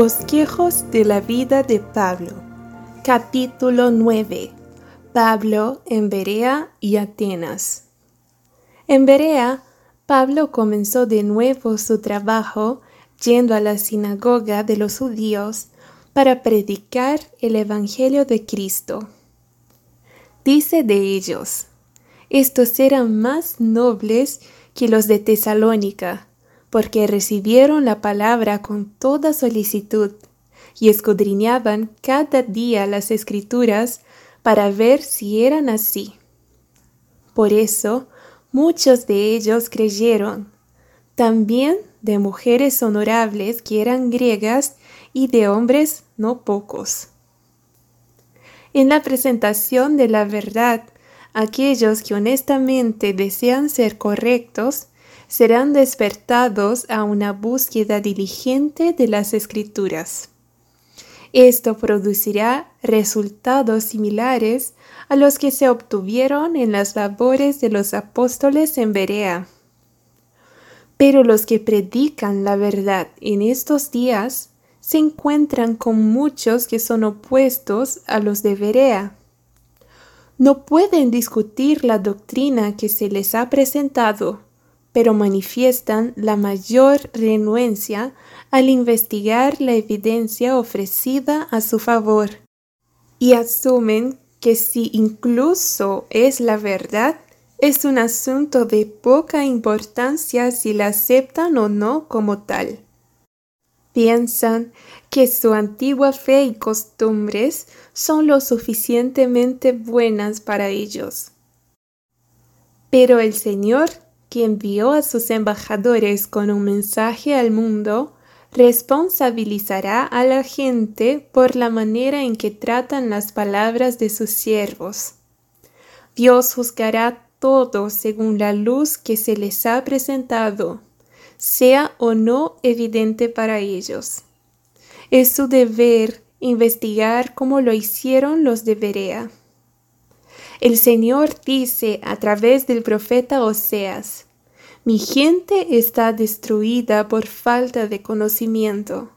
Bosquejos de la vida de Pablo. Capítulo 9. Pablo en Berea y Atenas. En Berea, Pablo comenzó de nuevo su trabajo yendo a la sinagoga de los judíos para predicar el Evangelio de Cristo. Dice de ellos, estos eran más nobles que los de Tesalónica, porque recibieron la palabra con toda solicitud y escudriñaban cada día las escrituras para ver si eran así. Por eso muchos de ellos creyeron, también de mujeres honorables que eran griegas y de hombres no pocos. En la presentación de la verdad, aquellos que honestamente desean ser correctos serán despertados a una búsqueda diligente de las escrituras. Esto producirá resultados similares a los que se obtuvieron en las labores de los apóstoles en Berea. Pero los que predican la verdad en estos días se encuentran con muchos que son opuestos a los de Berea. No pueden discutir la doctrina que se les ha presentado, pero manifiestan la mayor renuencia al investigar la evidencia ofrecida a su favor y asumen que si incluso es la verdad, es un asunto de poca importancia si la aceptan o no como tal. Piensan que su antigua fe y costumbres son lo suficientemente buenas para ellos. Pero el Señor, que envió a sus embajadores con un mensaje al mundo, responsabilizará a la gente por la manera en que tratan las palabras de sus siervos. Dios juzgará todo según la luz que se les ha presentado sea o no evidente para ellos. Es su deber investigar como lo hicieron los de Berea. El Señor dice a través del profeta Oseas, Mi gente está destruida por falta de conocimiento.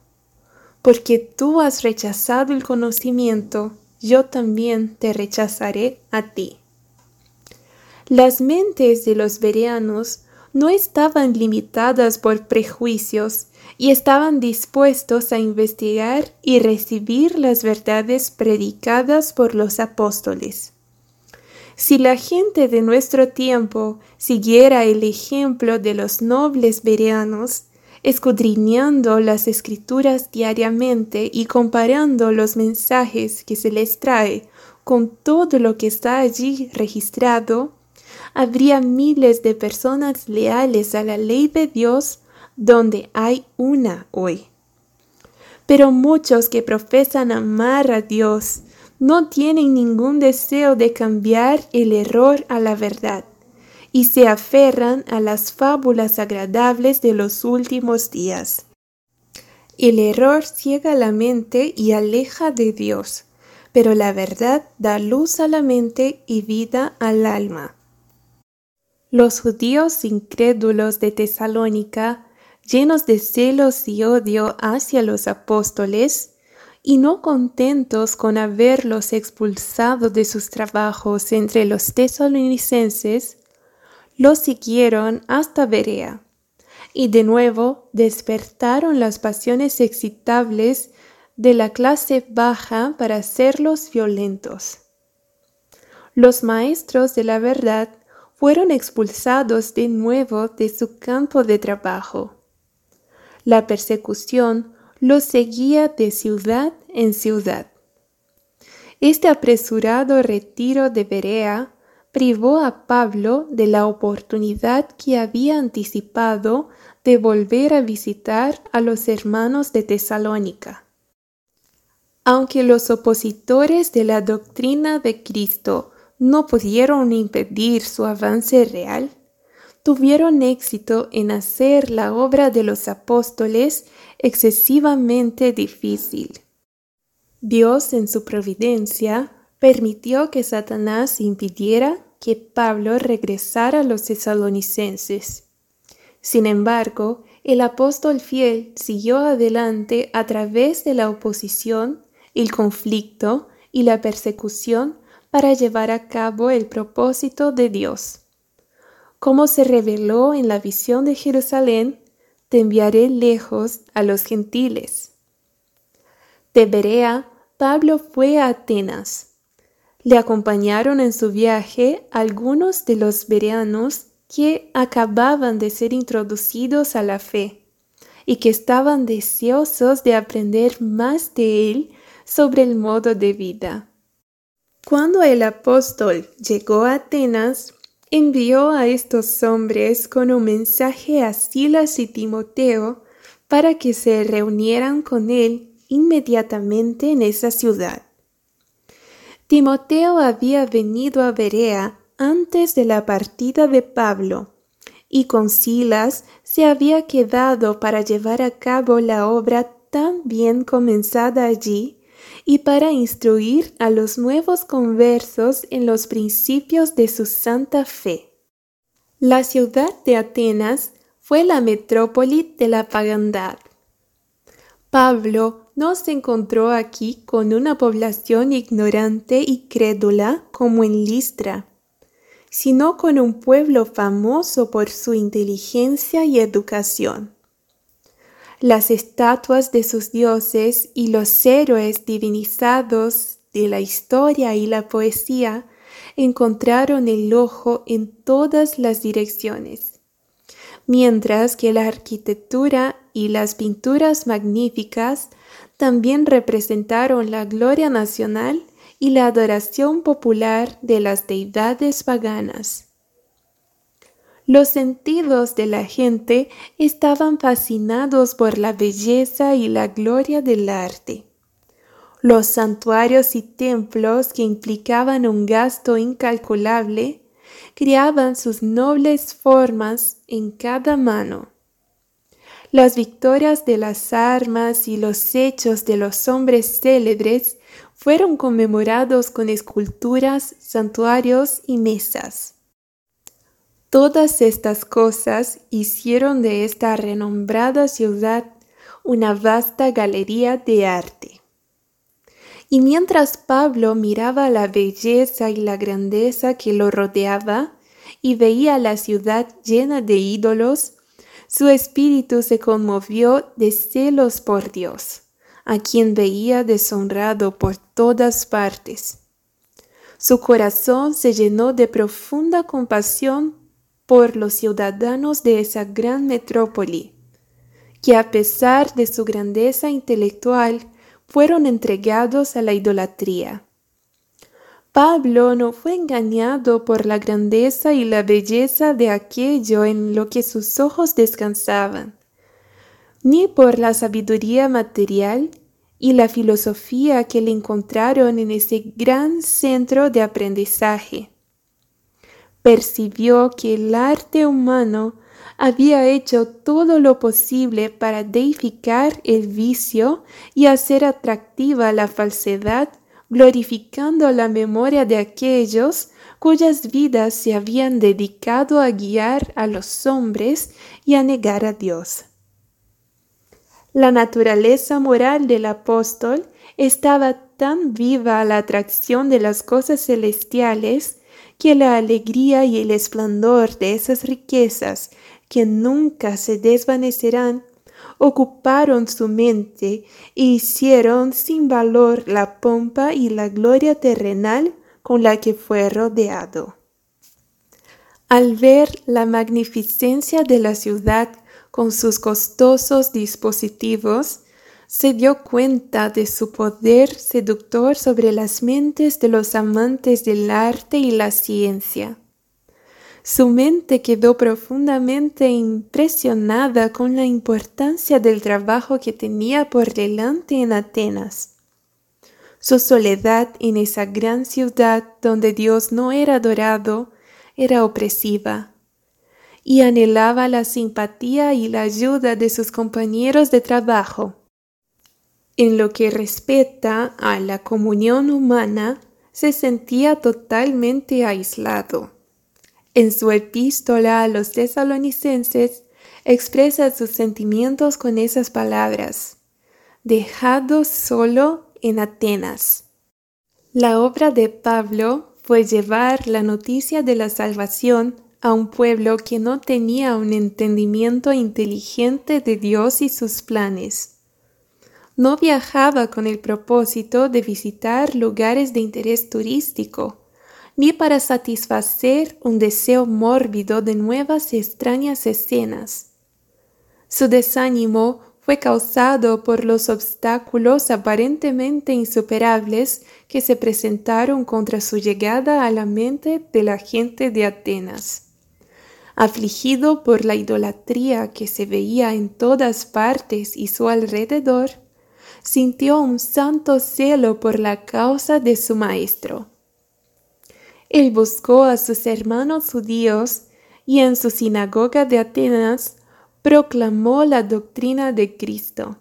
Porque tú has rechazado el conocimiento, yo también te rechazaré a ti. Las mentes de los bereanos no estaban limitadas por prejuicios y estaban dispuestos a investigar y recibir las verdades predicadas por los apóstoles. Si la gente de nuestro tiempo siguiera el ejemplo de los nobles bereanos, escudriñando las escrituras diariamente y comparando los mensajes que se les trae con todo lo que está allí registrado, habría miles de personas leales a la ley de Dios donde hay una hoy. Pero muchos que profesan amar a Dios no tienen ningún deseo de cambiar el error a la verdad y se aferran a las fábulas agradables de los últimos días. El error ciega la mente y aleja de Dios, pero la verdad da luz a la mente y vida al alma. Los judíos incrédulos de Tesalónica, llenos de celos y odio hacia los apóstoles, y no contentos con haberlos expulsado de sus trabajos entre los tesalonicenses, los siguieron hasta Berea, y de nuevo despertaron las pasiones excitables de la clase baja para hacerlos violentos. Los maestros de la verdad fueron expulsados de nuevo de su campo de trabajo. La persecución los seguía de ciudad en ciudad. Este apresurado retiro de Berea privó a Pablo de la oportunidad que había anticipado de volver a visitar a los hermanos de Tesalónica. Aunque los opositores de la doctrina de Cristo no pudieron impedir su avance real, tuvieron éxito en hacer la obra de los apóstoles excesivamente difícil. Dios en su providencia permitió que Satanás impidiera que Pablo regresara a los tesalonicenses. Sin embargo, el apóstol fiel siguió adelante a través de la oposición, el conflicto y la persecución para llevar a cabo el propósito de Dios. Como se reveló en la visión de Jerusalén, te enviaré lejos a los gentiles. De Berea, Pablo fue a Atenas. Le acompañaron en su viaje algunos de los bereanos que acababan de ser introducidos a la fe y que estaban deseosos de aprender más de él sobre el modo de vida. Cuando el apóstol llegó a Atenas, envió a estos hombres con un mensaje a Silas y Timoteo para que se reunieran con él inmediatamente en esa ciudad. Timoteo había venido a Berea antes de la partida de Pablo, y con Silas se había quedado para llevar a cabo la obra tan bien comenzada allí y para instruir a los nuevos conversos en los principios de su santa fe. La ciudad de Atenas fue la metrópoli de la pagandad. Pablo no se encontró aquí con una población ignorante y crédula como en Listra, sino con un pueblo famoso por su inteligencia y educación. Las estatuas de sus dioses y los héroes divinizados de la historia y la poesía encontraron el ojo en todas las direcciones, mientras que la arquitectura y las pinturas magníficas también representaron la gloria nacional y la adoración popular de las deidades paganas. Los sentidos de la gente estaban fascinados por la belleza y la gloria del arte. Los santuarios y templos que implicaban un gasto incalculable criaban sus nobles formas en cada mano. Las victorias de las armas y los hechos de los hombres célebres fueron conmemorados con esculturas, santuarios y mesas. Todas estas cosas hicieron de esta renombrada ciudad una vasta galería de arte. Y mientras Pablo miraba la belleza y la grandeza que lo rodeaba y veía la ciudad llena de ídolos, su espíritu se conmovió de celos por Dios, a quien veía deshonrado por todas partes. Su corazón se llenó de profunda compasión por los ciudadanos de esa gran metrópoli, que a pesar de su grandeza intelectual fueron entregados a la idolatría. Pablo no fue engañado por la grandeza y la belleza de aquello en lo que sus ojos descansaban, ni por la sabiduría material y la filosofía que le encontraron en ese gran centro de aprendizaje percibió que el arte humano había hecho todo lo posible para deificar el vicio y hacer atractiva la falsedad, glorificando la memoria de aquellos cuyas vidas se habían dedicado a guiar a los hombres y a negar a Dios. La naturaleza moral del apóstol estaba tan viva a la atracción de las cosas celestiales que la alegría y el esplendor de esas riquezas que nunca se desvanecerán ocuparon su mente e hicieron sin valor la pompa y la gloria terrenal con la que fue rodeado. Al ver la magnificencia de la ciudad con sus costosos dispositivos, se dio cuenta de su poder seductor sobre las mentes de los amantes del arte y la ciencia. Su mente quedó profundamente impresionada con la importancia del trabajo que tenía por delante en Atenas. Su soledad en esa gran ciudad donde Dios no era adorado era opresiva, y anhelaba la simpatía y la ayuda de sus compañeros de trabajo. En lo que respecta a la comunión humana, se sentía totalmente aislado. En su epístola a los tesalonicenses expresa sus sentimientos con esas palabras. Dejado solo en Atenas. La obra de Pablo fue llevar la noticia de la salvación a un pueblo que no tenía un entendimiento inteligente de Dios y sus planes. No viajaba con el propósito de visitar lugares de interés turístico, ni para satisfacer un deseo mórbido de nuevas y extrañas escenas. Su desánimo fue causado por los obstáculos aparentemente insuperables que se presentaron contra su llegada a la mente de la gente de Atenas. Afligido por la idolatría que se veía en todas partes y su alrededor, sintió un santo celo por la causa de su maestro. Él buscó a sus hermanos judíos y en su sinagoga de Atenas proclamó la doctrina de Cristo.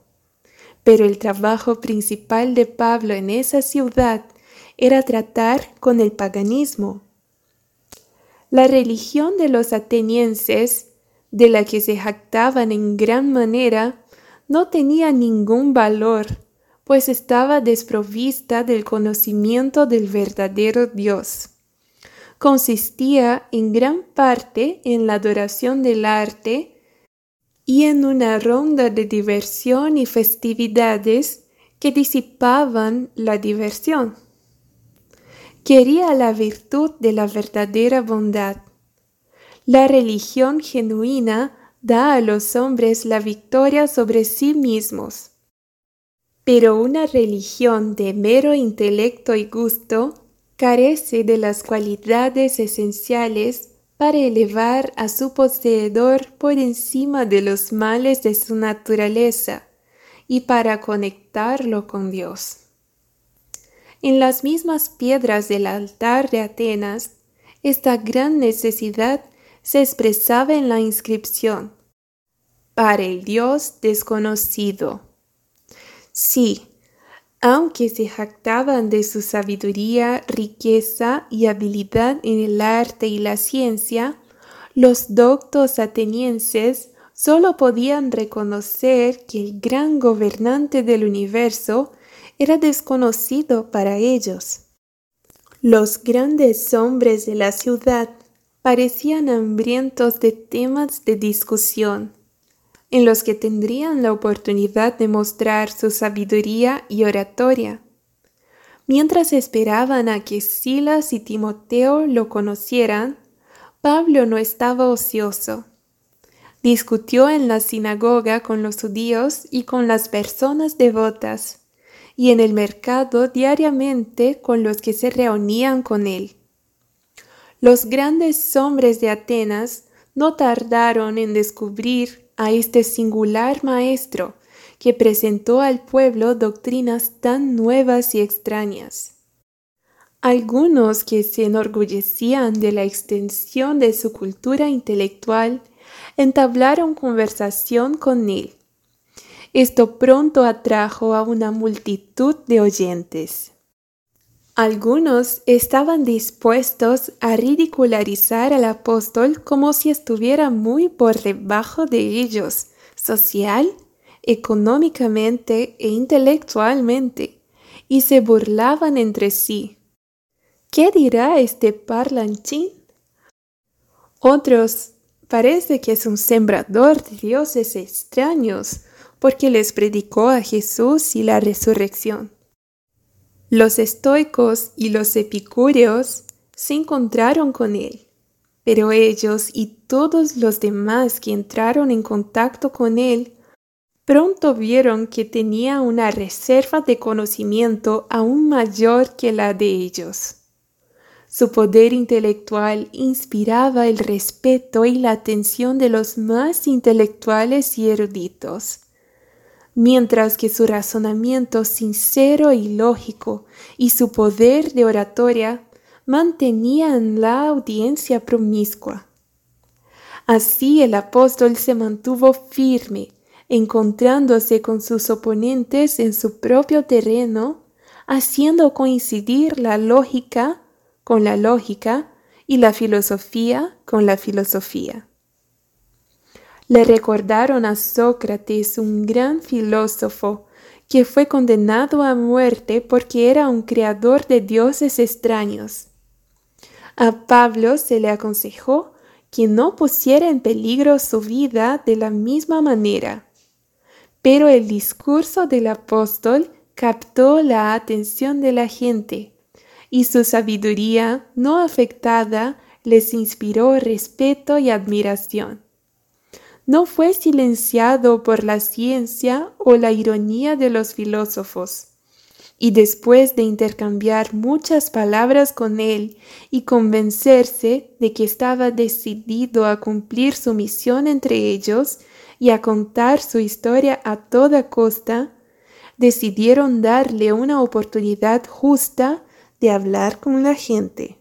Pero el trabajo principal de Pablo en esa ciudad era tratar con el paganismo. La religión de los atenienses, de la que se jactaban en gran manera, no tenía ningún valor, pues estaba desprovista del conocimiento del verdadero Dios. Consistía en gran parte en la adoración del arte y en una ronda de diversión y festividades que disipaban la diversión. Quería la virtud de la verdadera bondad. La religión genuina da a los hombres la victoria sobre sí mismos. Pero una religión de mero intelecto y gusto carece de las cualidades esenciales para elevar a su poseedor por encima de los males de su naturaleza y para conectarlo con Dios. En las mismas piedras del altar de Atenas, esta gran necesidad se expresaba en la inscripción para el Dios desconocido. Sí, aunque se jactaban de su sabiduría, riqueza y habilidad en el arte y la ciencia, los doctos atenienses solo podían reconocer que el gran gobernante del universo era desconocido para ellos. Los grandes hombres de la ciudad parecían hambrientos de temas de discusión en los que tendrían la oportunidad de mostrar su sabiduría y oratoria. Mientras esperaban a que Silas y Timoteo lo conocieran, Pablo no estaba ocioso. Discutió en la sinagoga con los judíos y con las personas devotas, y en el mercado diariamente con los que se reunían con él. Los grandes hombres de Atenas no tardaron en descubrir a este singular maestro que presentó al pueblo doctrinas tan nuevas y extrañas. Algunos que se enorgullecían de la extensión de su cultura intelectual entablaron conversación con él. Esto pronto atrajo a una multitud de oyentes. Algunos estaban dispuestos a ridicularizar al apóstol como si estuviera muy por debajo de ellos, social, económicamente e intelectualmente, y se burlaban entre sí. ¿Qué dirá este parlanchín? Otros parece que es un sembrador de dioses extraños, porque les predicó a Jesús y la resurrección. Los estoicos y los epicúreos se encontraron con él, pero ellos y todos los demás que entraron en contacto con él pronto vieron que tenía una reserva de conocimiento aún mayor que la de ellos. Su poder intelectual inspiraba el respeto y la atención de los más intelectuales y eruditos mientras que su razonamiento sincero y lógico y su poder de oratoria mantenían la audiencia promiscua. Así el apóstol se mantuvo firme, encontrándose con sus oponentes en su propio terreno, haciendo coincidir la lógica con la lógica y la filosofía con la filosofía. Le recordaron a Sócrates, un gran filósofo, que fue condenado a muerte porque era un creador de dioses extraños. A Pablo se le aconsejó que no pusiera en peligro su vida de la misma manera. Pero el discurso del apóstol captó la atención de la gente, y su sabiduría no afectada les inspiró respeto y admiración. No fue silenciado por la ciencia o la ironía de los filósofos. Y después de intercambiar muchas palabras con él y convencerse de que estaba decidido a cumplir su misión entre ellos y a contar su historia a toda costa, decidieron darle una oportunidad justa de hablar con la gente.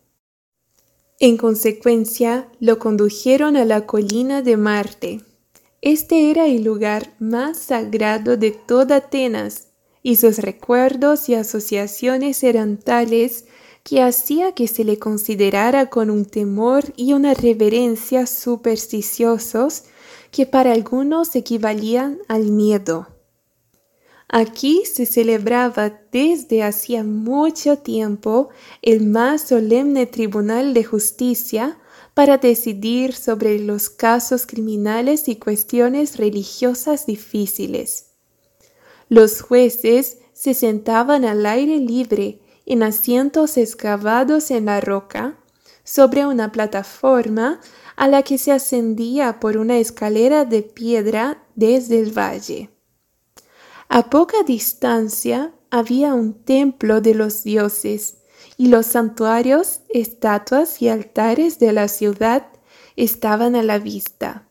En consecuencia, lo condujeron a la colina de Marte. Este era el lugar más sagrado de toda Atenas, y sus recuerdos y asociaciones eran tales que hacía que se le considerara con un temor y una reverencia supersticiosos que para algunos equivalían al miedo. Aquí se celebraba desde hacía mucho tiempo el más solemne tribunal de justicia para decidir sobre los casos criminales y cuestiones religiosas difíciles. Los jueces se sentaban al aire libre en asientos excavados en la roca, sobre una plataforma a la que se ascendía por una escalera de piedra desde el valle. A poca distancia había un templo de los dioses, y los santuarios, estatuas y altares de la ciudad estaban a la vista.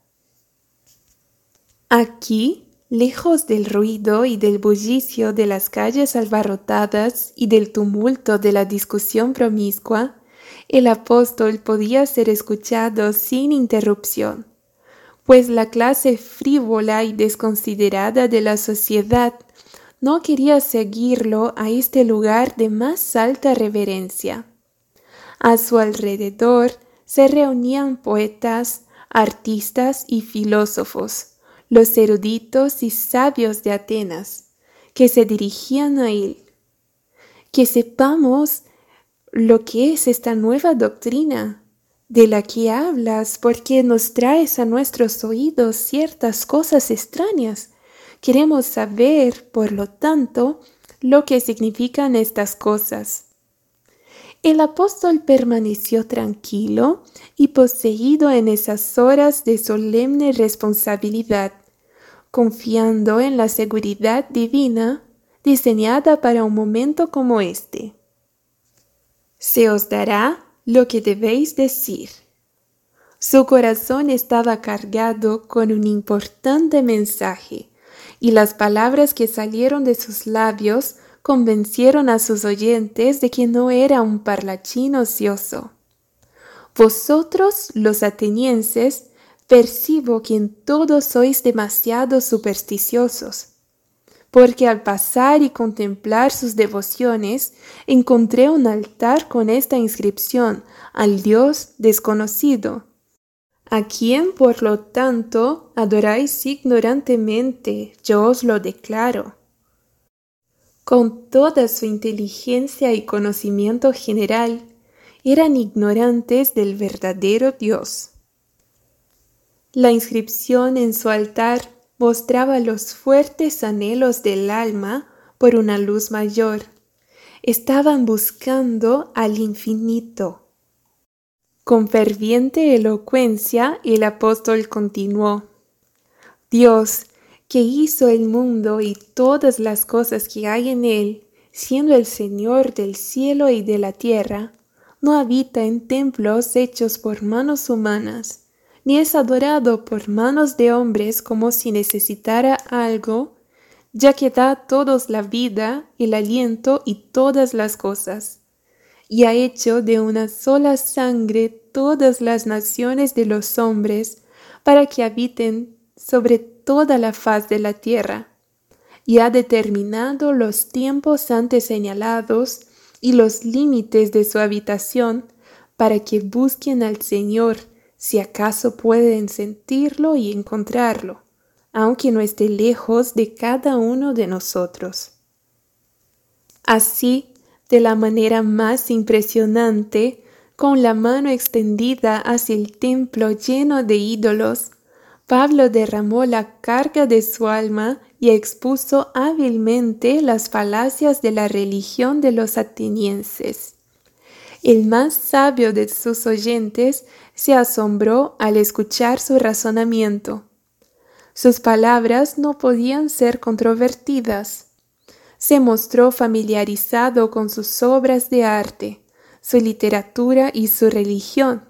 Aquí, lejos del ruido y del bullicio de las calles albarrotadas y del tumulto de la discusión promiscua, el apóstol podía ser escuchado sin interrupción pues la clase frívola y desconsiderada de la sociedad no quería seguirlo a este lugar de más alta reverencia. A su alrededor se reunían poetas, artistas y filósofos, los eruditos y sabios de Atenas, que se dirigían a él. Que sepamos lo que es esta nueva doctrina, de la que hablas porque nos traes a nuestros oídos ciertas cosas extrañas. Queremos saber, por lo tanto, lo que significan estas cosas. El apóstol permaneció tranquilo y poseído en esas horas de solemne responsabilidad, confiando en la seguridad divina diseñada para un momento como este. Se os dará lo que debéis decir. Su corazón estaba cargado con un importante mensaje, y las palabras que salieron de sus labios convencieron a sus oyentes de que no era un parlachín ocioso. Vosotros, los atenienses, percibo que en todo sois demasiado supersticiosos porque al pasar y contemplar sus devociones encontré un altar con esta inscripción al Dios desconocido, a quien por lo tanto adoráis ignorantemente, yo os lo declaro. Con toda su inteligencia y conocimiento general, eran ignorantes del verdadero Dios. La inscripción en su altar mostraba los fuertes anhelos del alma por una luz mayor. Estaban buscando al infinito. Con ferviente elocuencia el apóstol continuó. Dios, que hizo el mundo y todas las cosas que hay en él, siendo el Señor del cielo y de la tierra, no habita en templos hechos por manos humanas, ni es adorado por manos de hombres como si necesitara algo, ya que da a todos la vida, el aliento y todas las cosas, y ha hecho de una sola sangre todas las naciones de los hombres, para que habiten sobre toda la faz de la tierra, y ha determinado los tiempos antes señalados y los límites de su habitación, para que busquen al Señor, si acaso pueden sentirlo y encontrarlo, aunque no esté lejos de cada uno de nosotros. Así, de la manera más impresionante, con la mano extendida hacia el templo lleno de ídolos, Pablo derramó la carga de su alma y expuso hábilmente las falacias de la religión de los atenienses. El más sabio de sus oyentes se asombró al escuchar su razonamiento. Sus palabras no podían ser controvertidas. Se mostró familiarizado con sus obras de arte, su literatura y su religión.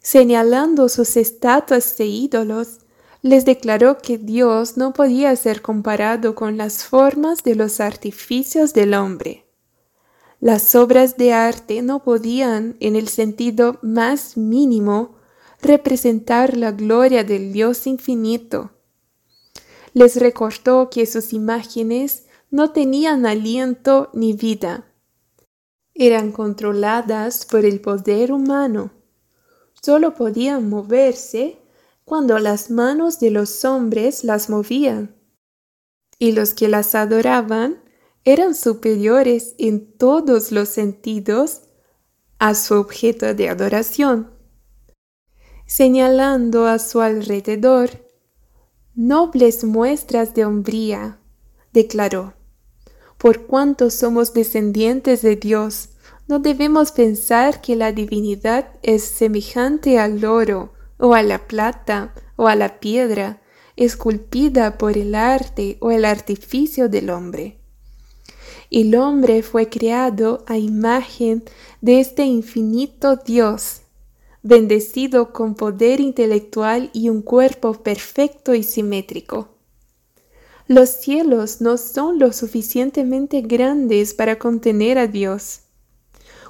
Señalando sus estatuas de ídolos, les declaró que Dios no podía ser comparado con las formas de los artificios del hombre. Las obras de arte no podían, en el sentido más mínimo, representar la gloria del Dios infinito. Les recordó que sus imágenes no tenían aliento ni vida. Eran controladas por el poder humano. Solo podían moverse cuando las manos de los hombres las movían. Y los que las adoraban eran superiores en todos los sentidos a su objeto de adoración. Señalando a su alrededor nobles muestras de hombría, declaró, por cuanto somos descendientes de Dios, no debemos pensar que la divinidad es semejante al oro, o a la plata, o a la piedra, esculpida por el arte o el artificio del hombre el hombre fue creado a imagen de este infinito Dios, bendecido con poder intelectual y un cuerpo perfecto y simétrico. Los cielos no son lo suficientemente grandes para contener a Dios.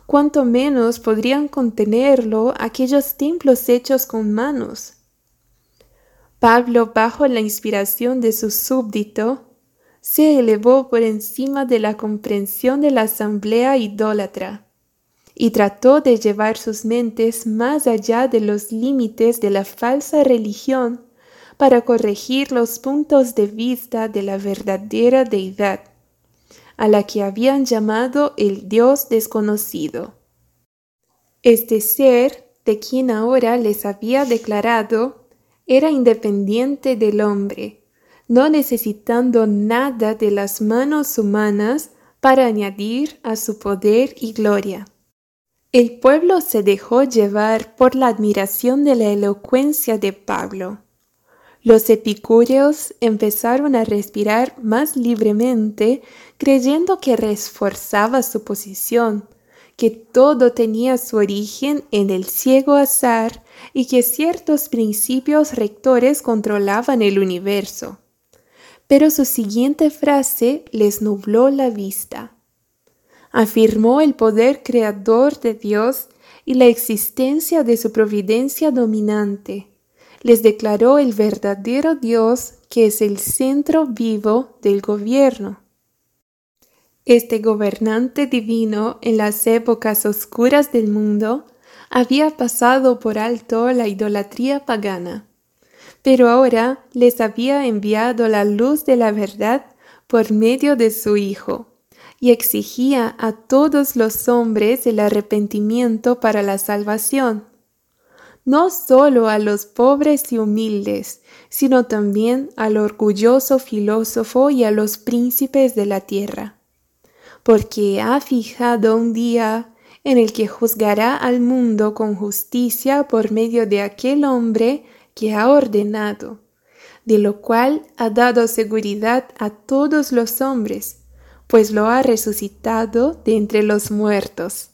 Cuanto menos podrían contenerlo aquellos templos hechos con manos. Pablo, bajo la inspiración de su súbdito, se elevó por encima de la comprensión de la asamblea idólatra y trató de llevar sus mentes más allá de los límites de la falsa religión para corregir los puntos de vista de la verdadera deidad, a la que habían llamado el Dios desconocido. Este ser, de quien ahora les había declarado, era independiente del hombre, no necesitando nada de las manos humanas para añadir a su poder y gloria. El pueblo se dejó llevar por la admiración de la elocuencia de Pablo. Los epicúreos empezaron a respirar más libremente, creyendo que reforzaba su posición, que todo tenía su origen en el ciego azar y que ciertos principios rectores controlaban el universo pero su siguiente frase les nubló la vista. Afirmó el poder creador de Dios y la existencia de su providencia dominante. Les declaró el verdadero Dios que es el centro vivo del gobierno. Este gobernante divino en las épocas oscuras del mundo había pasado por alto la idolatría pagana pero ahora les había enviado la luz de la verdad por medio de su Hijo, y exigía a todos los hombres el arrepentimiento para la salvación, no solo a los pobres y humildes, sino también al orgulloso filósofo y a los príncipes de la tierra, porque ha fijado un día en el que juzgará al mundo con justicia por medio de aquel hombre que ha ordenado, de lo cual ha dado seguridad a todos los hombres, pues lo ha resucitado de entre los muertos.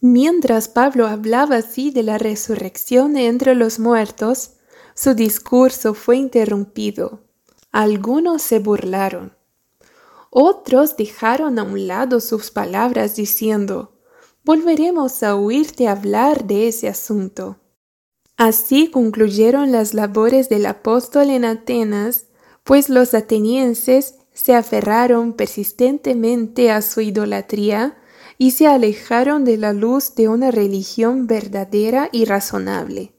Mientras Pablo hablaba así de la resurrección entre los muertos, su discurso fue interrumpido. Algunos se burlaron. Otros dejaron a un lado sus palabras diciendo, Volveremos a oírte hablar de ese asunto. Así concluyeron las labores del apóstol en Atenas, pues los atenienses se aferraron persistentemente a su idolatría y se alejaron de la luz de una religión verdadera y razonable.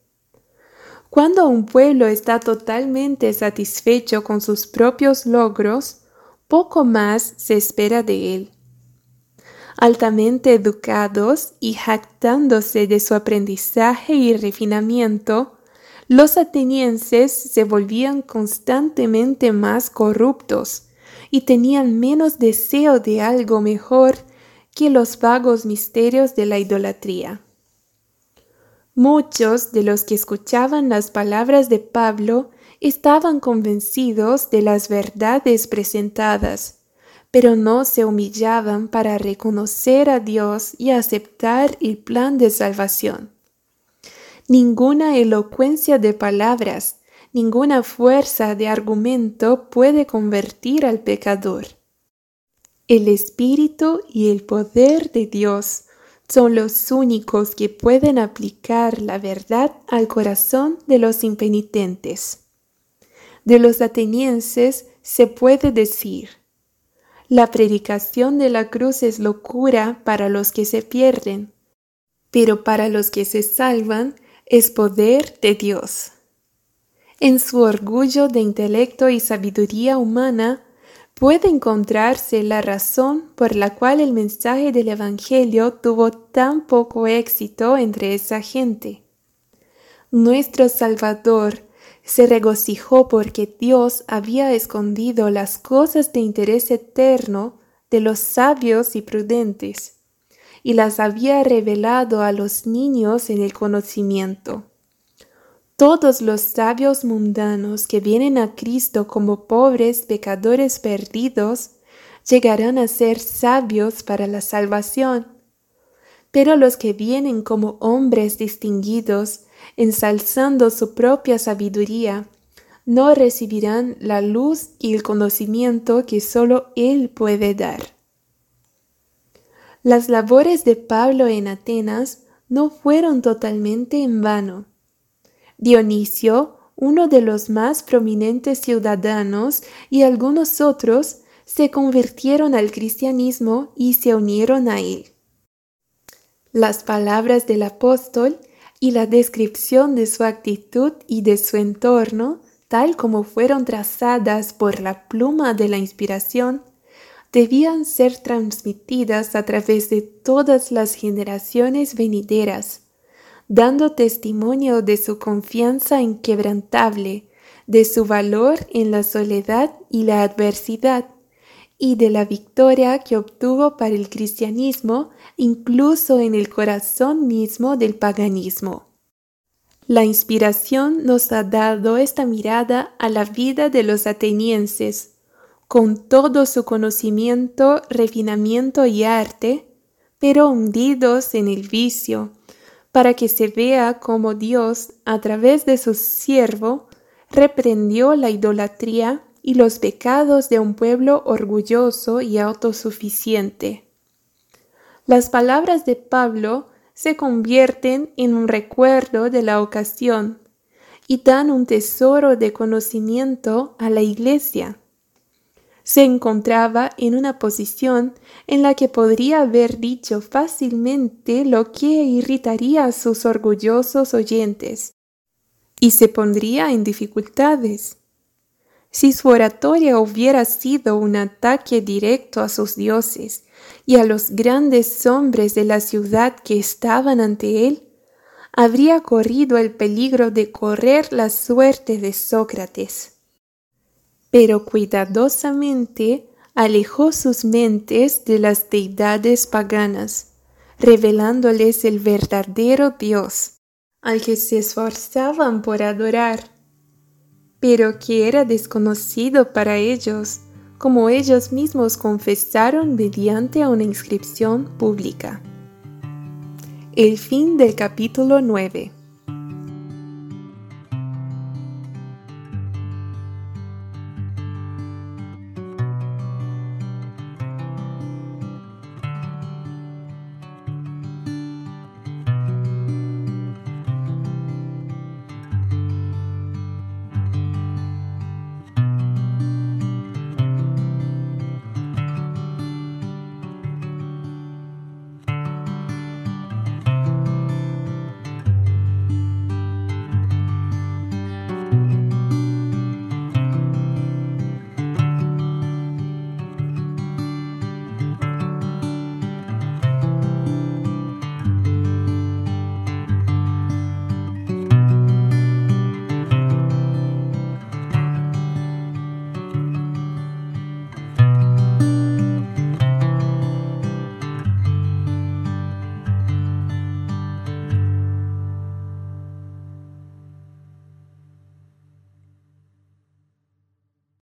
Cuando un pueblo está totalmente satisfecho con sus propios logros, poco más se espera de él. Altamente educados y jactándose de su aprendizaje y refinamiento, los atenienses se volvían constantemente más corruptos y tenían menos deseo de algo mejor que los vagos misterios de la idolatría. Muchos de los que escuchaban las palabras de Pablo estaban convencidos de las verdades presentadas, pero no se humillaban para reconocer a Dios y aceptar el plan de salvación. Ninguna elocuencia de palabras, ninguna fuerza de argumento puede convertir al pecador. El Espíritu y el poder de Dios son los únicos que pueden aplicar la verdad al corazón de los impenitentes. De los atenienses se puede decir, la predicación de la cruz es locura para los que se pierden, pero para los que se salvan es poder de Dios. En su orgullo de intelecto y sabiduría humana, puede encontrarse la razón por la cual el mensaje del Evangelio tuvo tan poco éxito entre esa gente. Nuestro Salvador se regocijó porque Dios había escondido las cosas de interés eterno de los sabios y prudentes y las había revelado a los niños en el conocimiento. Todos los sabios mundanos que vienen a Cristo como pobres pecadores perdidos llegarán a ser sabios para la salvación. Pero los que vienen como hombres distinguidos, ensalzando su propia sabiduría, no recibirán la luz y el conocimiento que sólo Él puede dar. Las labores de Pablo en Atenas no fueron totalmente en vano. Dionisio, uno de los más prominentes ciudadanos, y algunos otros se convirtieron al cristianismo y se unieron a él. Las palabras del apóstol y la descripción de su actitud y de su entorno, tal como fueron trazadas por la pluma de la inspiración, debían ser transmitidas a través de todas las generaciones venideras, dando testimonio de su confianza inquebrantable, de su valor en la soledad y la adversidad, y de la victoria que obtuvo para el cristianismo incluso en el corazón mismo del paganismo. La inspiración nos ha dado esta mirada a la vida de los atenienses, con todo su conocimiento, refinamiento y arte, pero hundidos en el vicio, para que se vea cómo Dios, a través de su siervo, reprendió la idolatría y los pecados de un pueblo orgulloso y autosuficiente. Las palabras de Pablo se convierten en un recuerdo de la ocasión y dan un tesoro de conocimiento a la Iglesia se encontraba en una posición en la que podría haber dicho fácilmente lo que irritaría a sus orgullosos oyentes, y se pondría en dificultades. Si su oratoria hubiera sido un ataque directo a sus dioses y a los grandes hombres de la ciudad que estaban ante él, habría corrido el peligro de correr la suerte de Sócrates pero cuidadosamente alejó sus mentes de las deidades paganas, revelándoles el verdadero Dios, al que se esforzaban por adorar, pero que era desconocido para ellos, como ellos mismos confesaron mediante una inscripción pública. El fin del capítulo 9.